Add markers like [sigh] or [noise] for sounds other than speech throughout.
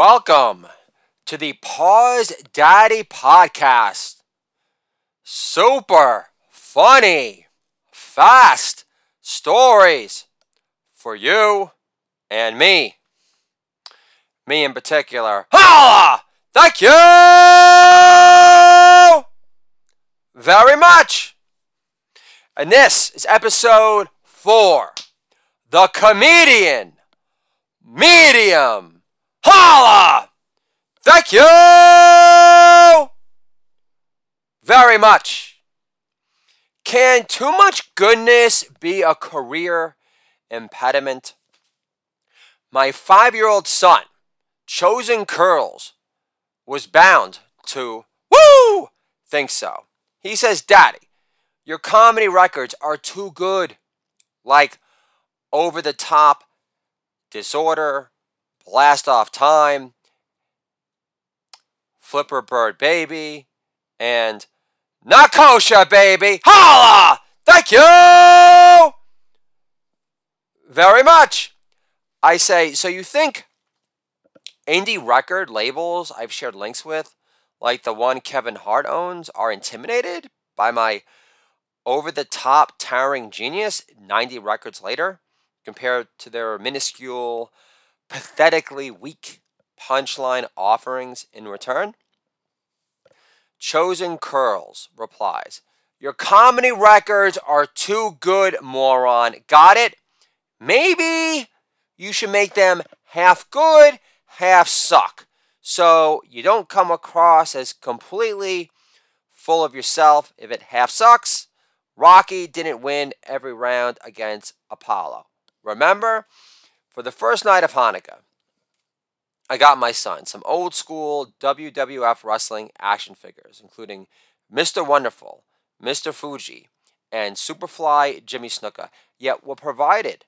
Welcome to the Pause Daddy Podcast. Super funny, fast stories for you and me. Me in particular. Holla! Thank you very much. And this is episode four The Comedian Medium. Holla! Thank you very much. Can too much goodness be a career impediment? My five year old son, Chosen Curls, was bound to, woo, think so. He says, Daddy, your comedy records are too good. Like over the top, disorder, Blast Off Time, Flipper Bird Baby, and Not Kosher Baby. Holla! Thank you very much. I say, so you think indie record labels I've shared links with, like the one Kevin Hart owns, are intimidated by my over the top towering genius 90 records later compared to their minuscule pathetically weak punchline offerings in return? Chosen Curls replies, Your comedy records are too good, moron. Got it? Maybe you should make them half good, half suck. So you don't come across as completely full of yourself if it half sucks. Rocky didn't win every round against Apollo. Remember, for the first night of Hanukkah, I got my son some old school WWF wrestling action figures, including Mr. Wonderful, Mr. Fuji, and Superfly Jimmy Snuka. Yet what provided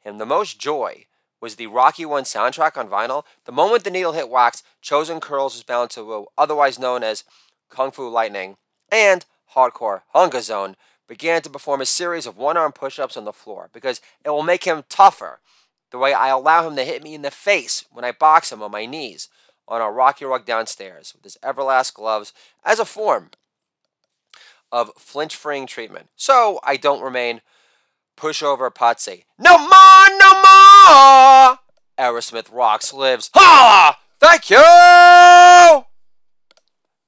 him the most joy was the Rocky One soundtrack on vinyl. The moment the needle hit wax, Chosen Curls was bound to otherwise known as Kung Fu Lightning and Hardcore Hunger Zone began to perform a series of one arm push ups on the floor because it will make him tougher the way I allow him to hit me in the face when I box him on my knees on our rocky rug downstairs with his Everlast gloves as a form of flinch freeing treatment. So I don't remain pushover Patsy. No more, no more! Aerosmith rocks, lives. Ha! Thank you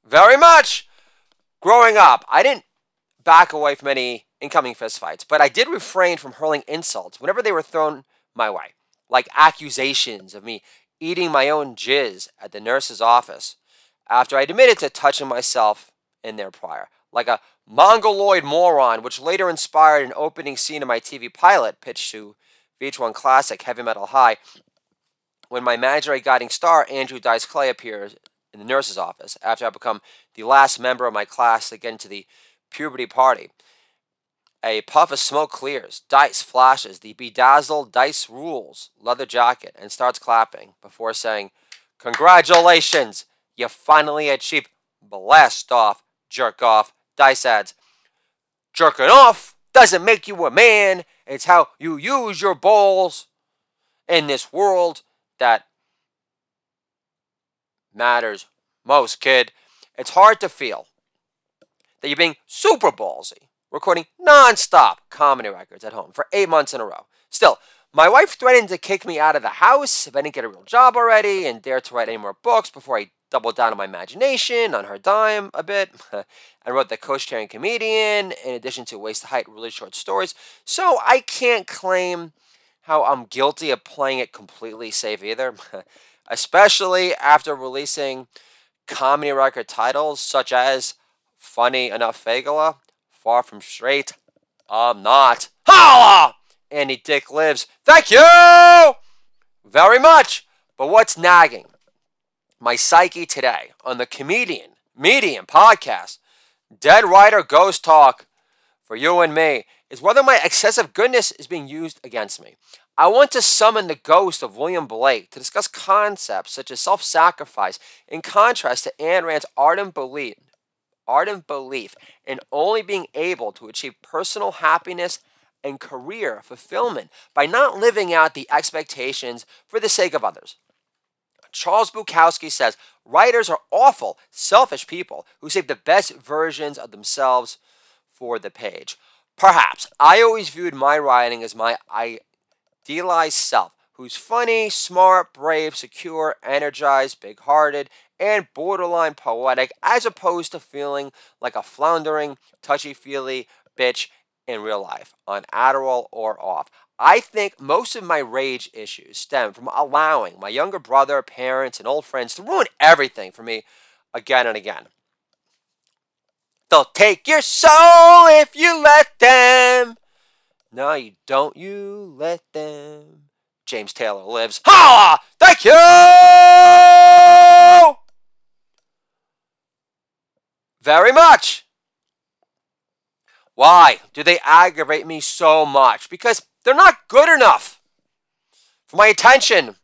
very much. Growing up, I didn't back away from any incoming fistfights, but I did refrain from hurling insults whenever they were thrown my way, like accusations of me eating my own jizz at the nurse's office after I admitted to touching myself in there prior, like a mongoloid moron, which later inspired an opening scene of my TV pilot pitched to VH1 Classic Heavy Metal High when my imaginary guiding star, Andrew Dice Clay, appears in the nurse's office after I become the last member of my class to get into the puberty party. A puff of smoke clears, Dice flashes the bedazzled Dice rules leather jacket and starts clapping before saying, Congratulations! You finally achieved blast off, jerk off. Dice adds, Jerking off doesn't make you a man, it's how you use your balls in this world that matters most, kid. It's hard to feel that you're being super ballsy recording non-stop comedy records at home for eight months in a row. Still, my wife threatened to kick me out of the house if I didn't get a real job already and dare to write any more books before I doubled down on my imagination on her dime a bit. [laughs] I wrote The Coach-Tearing Comedian in addition to Waist to Height really short stories. So I can't claim how I'm guilty of playing it completely safe either. [laughs] Especially after releasing comedy record titles such as Funny Enough Fagala far from straight. I'm not. Holla! Andy Dick lives. Thank you very much. But what's nagging? My psyche today on the Comedian Medium podcast, Dead Writer Ghost Talk for you and me, is whether my excessive goodness is being used against me. I want to summon the ghost of William Blake to discuss concepts such as self sacrifice in contrast to Ayn Rand's ardent belief ardent belief in only being able to achieve personal happiness and career fulfillment by not living out the expectations for the sake of others. Charles Bukowski says writers are awful, selfish people who save the best versions of themselves for the page. Perhaps. I always viewed my writing as my idealized self, who's funny, smart, brave, secure, energized, big hearted, and borderline poetic, as opposed to feeling like a floundering, touchy feely bitch in real life, on Adderall or off. I think most of my rage issues stem from allowing my younger brother, parents, and old friends to ruin everything for me again and again. They'll take your soul if you let them. No, you don't. You let them. James Taylor lives. Ha! Thank you! Very much. Why do they aggravate me so much? Because they're not good enough for my attention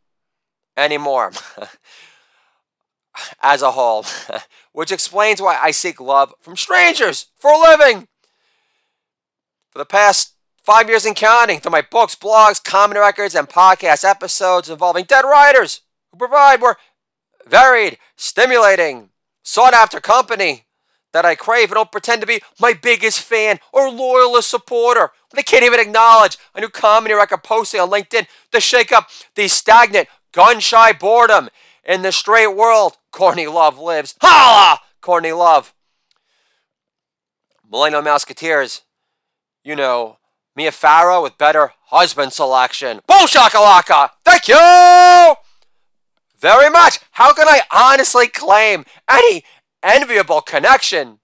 anymore. [laughs] as a whole, [laughs] which explains why I seek love from strangers for a living. For the past five years and counting, through my books, blogs, comedy records, and podcast episodes involving dead writers who provide more varied, stimulating, sought after company that I crave and don't pretend to be my biggest fan or loyalist supporter. They can't even acknowledge a new comedy record posting on LinkedIn to shake up the stagnant, gun shy boredom in the straight world, Courtney Love lives. Holla! Courtney Love. Millennial Musketeers. You know, Mia Farrow with better husband selection. Boom! Thank you! Very much. How can I honestly claim any enviable connection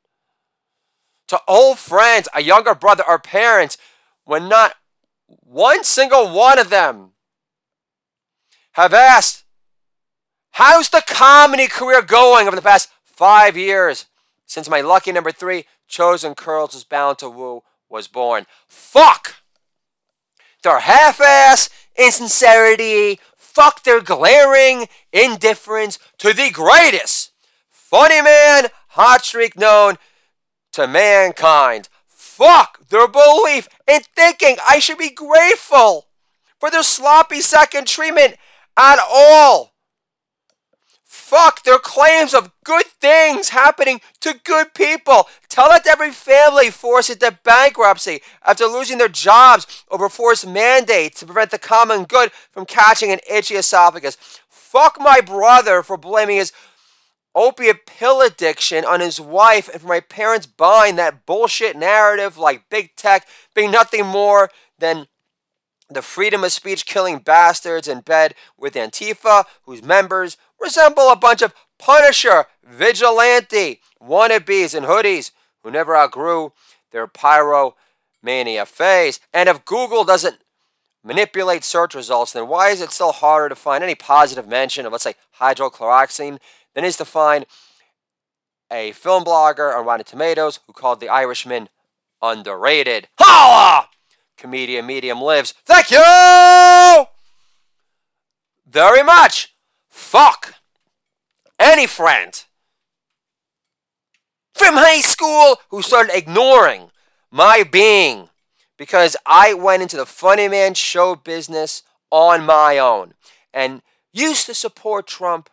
to old friends, a younger brother, or parents when not one single one of them have asked How's the comedy career going over the past five years since my lucky number three, Chosen Curls was bound to woo, was born? Fuck! Their half ass insincerity, fuck their glaring indifference to the greatest funny man hot streak known to mankind. Fuck their belief in thinking I should be grateful for their sloppy second treatment at all fuck their claims of good things happening to good people. Tell that to every family forced into bankruptcy after losing their jobs over forced mandates to prevent the common good from catching an itchy esophagus. Fuck my brother for blaming his opiate pill addiction on his wife and for my parents buying that bullshit narrative like big tech being nothing more than the freedom of speech killing bastards in bed with Antifa, whose members resemble a bunch of Punisher, vigilante, wannabes in hoodies who never outgrew their pyromania phase. And if Google doesn't manipulate search results, then why is it still harder to find any positive mention of, let's say, hydrochloroxine than is to find a film blogger on Rotten Tomatoes who called The Irishman underrated? Holla! Comedian Medium lives. Thank you very much fuck any friend from high school who started ignoring my being because I went into the funny man show business on my own and used to support Trump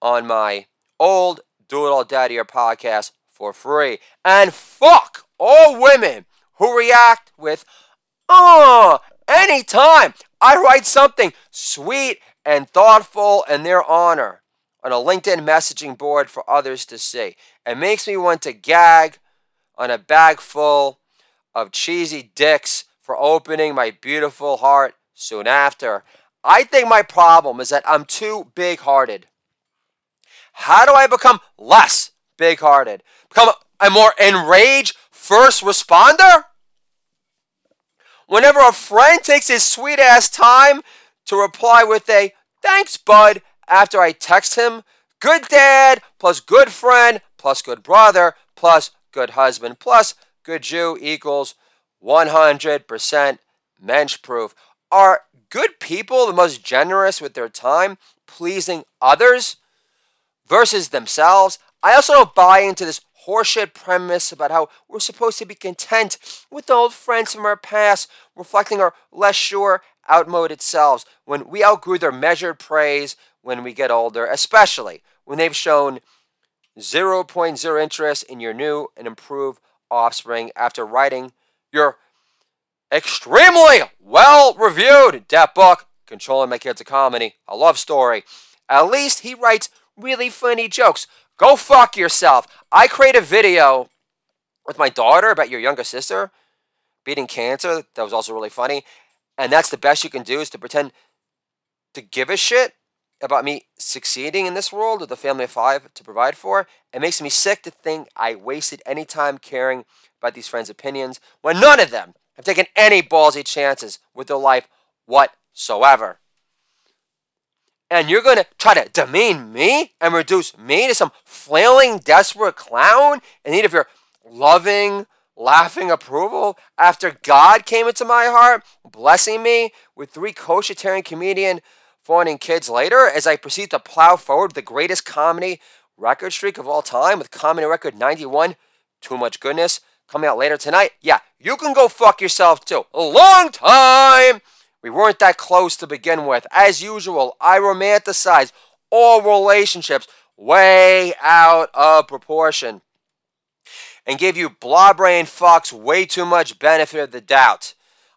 on my old Do It All Daddy or podcast for free. And fuck all women who react with, oh, anytime I write something sweet and thoughtful in their honor on a LinkedIn messaging board for others to see. It makes me want to gag on a bag full of cheesy dicks for opening my beautiful heart soon after. I think my problem is that I'm too big hearted. How do I become less big hearted? Become a more enraged first responder? Whenever a friend takes his sweet ass time to reply with a thanks, bud, after I text him, good dad plus good friend plus good brother plus good husband plus good Jew equals 100% mensch proof. Are good people the most generous with their time, pleasing others versus themselves? I also don't buy into this horseshit premise about how we're supposed to be content with old friends from our past, reflecting our less sure outmoded selves. When we outgrew their measured praise, when we get older, especially when they've shown 0.0 interest in your new and improved offspring after writing your extremely well reviewed death book, Controlling My Kids a Comedy, a love story. At least he writes really funny jokes. Go fuck yourself. I create a video with my daughter about your younger sister beating cancer. That was also really funny. And that's the best you can do is to pretend to give a shit about me succeeding in this world with a family of five to provide for. It makes me sick to think I wasted any time caring about these friends' opinions when none of them have taken any ballsy chances with their life whatsoever. And you're going to try to demean me and reduce me to some flailing, desperate clown in need of your loving, laughing approval after God came into my heart, blessing me with three kosher comedian fawning kids later as I proceed to plow forward the greatest comedy record streak of all time with comedy record 91. Too much goodness coming out later tonight. Yeah, you can go fuck yourself too. A long time. We weren't that close to begin with. As usual, I romanticize all relationships way out of proportion and give you blah brain fucks way too much benefit of the doubt.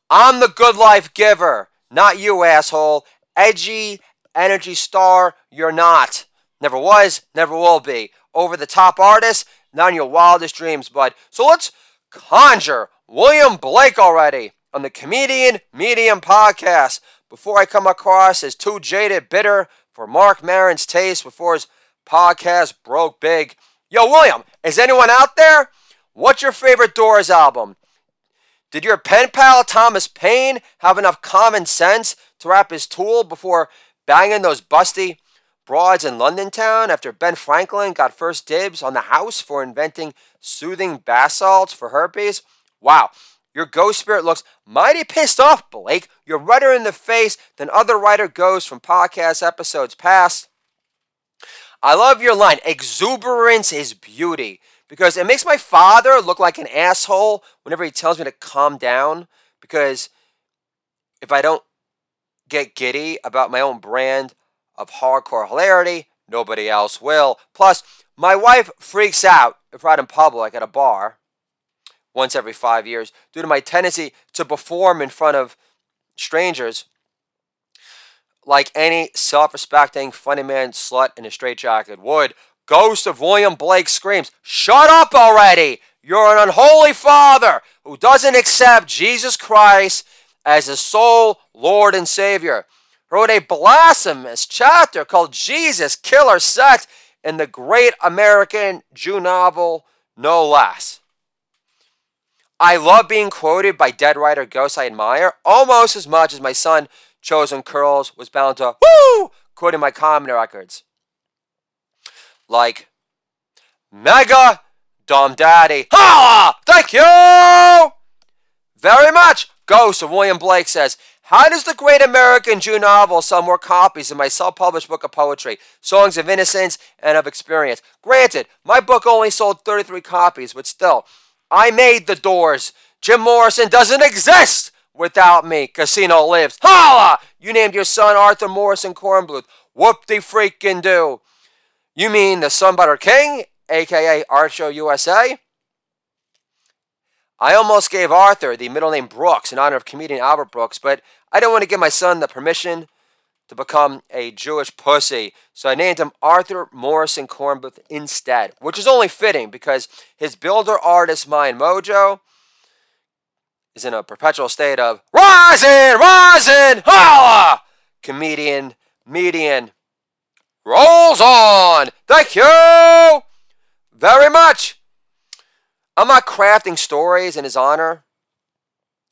I'm the good life giver, not you, asshole, edgy energy star, you're not. Never was, never will be. Over the top artist, not in your wildest dreams, bud. So let's conjure William Blake already on the Comedian Medium podcast before I come across as too jaded, bitter for Marc Maron's taste before his podcast broke big. Yo, William, is anyone out there? What's your favorite Doors album? Did your pen pal Thomas Paine have enough common sense to wrap his tool before banging those busty broads in London town after Ben Franklin got first dibs on the house for inventing soothing bath salts for herpes? Wow, your ghost spirit looks mighty pissed off, Blake. You're redder in the face than other writer goes from podcast episodes past. I love your line. Exuberance is beauty because it makes my father look like an asshole whenever he tells me to calm down. Because if I don't get giddy about my own brand of hardcore hilarity, nobody else will. Plus, my wife freaks out if we're out in public at a bar once every five years due to my tendency to perform in front of strangers like any self respecting funny man slut in a straitjacket would. Ghost of William Blake screams, Shut up already! You're an unholy father who doesn't accept Jesus Christ as his sole Lord and Savior. Wrote a blasphemous chapter called Jesus, Killer Sex in the great American Jew novel, no less. I love being quoted by dead writer ghosts I admire almost as much as my son, Chosen Curls, was bound to woo quoting my comedy records like Mega Dumb Daddy. Ha! Thank you very much. Ghost of William Blake says, How does the great American Jew novel sell more copies than my self published book of poetry, Songs of Innocence and of Experience? Granted, my book only sold 33 copies, but still, I made the doors. Jim Morrison doesn't exist without me. Casino lives. Holla! You named your son Arthur Morrison Kornbluth. Whoop de freaking do. You mean the Sunbutter King, aka Art Show USA? I almost gave Arthur the middle name Brooks in honor of comedian Albert Brooks, but I don't want to give my son the permission to become a Jewish pussy, so I named him Arthur Morrison Kornbluth instead, which is only fitting because his builder artist mind mojo is in a perpetual state of rising, rising, holla! Comedian, median, rolls on. Thank you very much. I'm not crafting stories in his honor,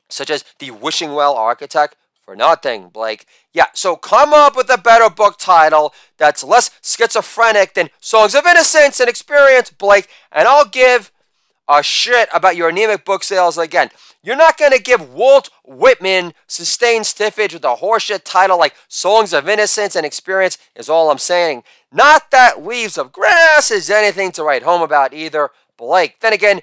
such as the Wishing Well Architect, for nothing, Blake. Yeah, so come up with a better book title that's less schizophrenic than Songs of Innocence and Experience, Blake, and I'll give a shit about your anemic book sales again. You're not going to give Walt Whitman sustained stiffage with a horseshit title like Songs of Innocence and Experience, is all I'm saying. Not that Leaves of Grass is anything to write home about either, Blake. Then again,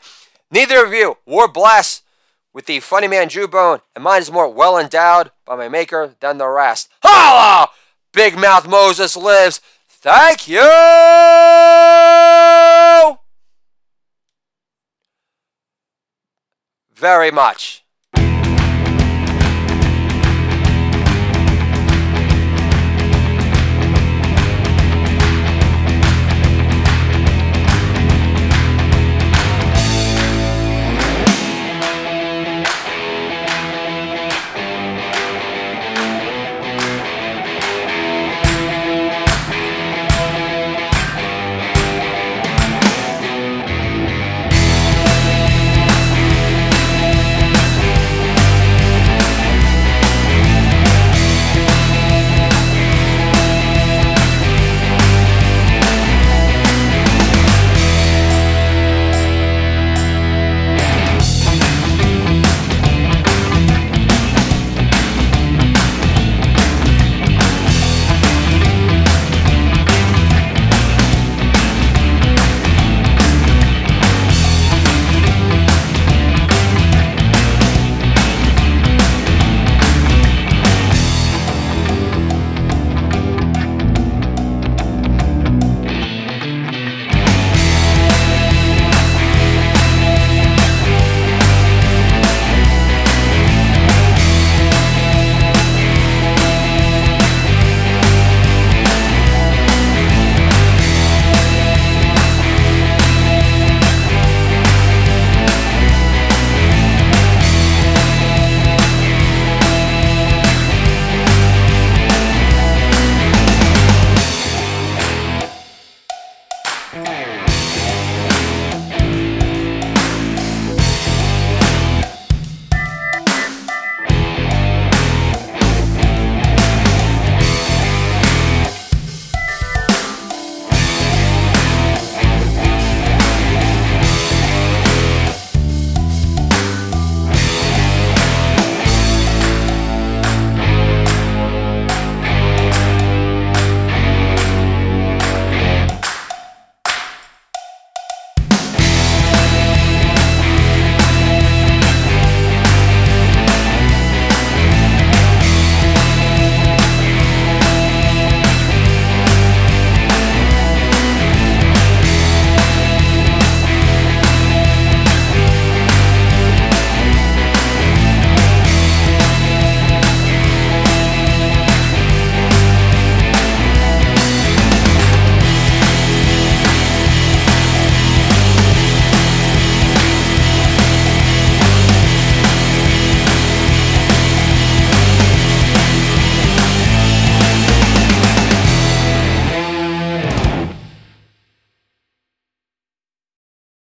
neither of you were blessed with the funny man Jewbone, and mine is more well endowed by my maker than the rest. Holla! Big Mouth Moses lives. Thank you very much.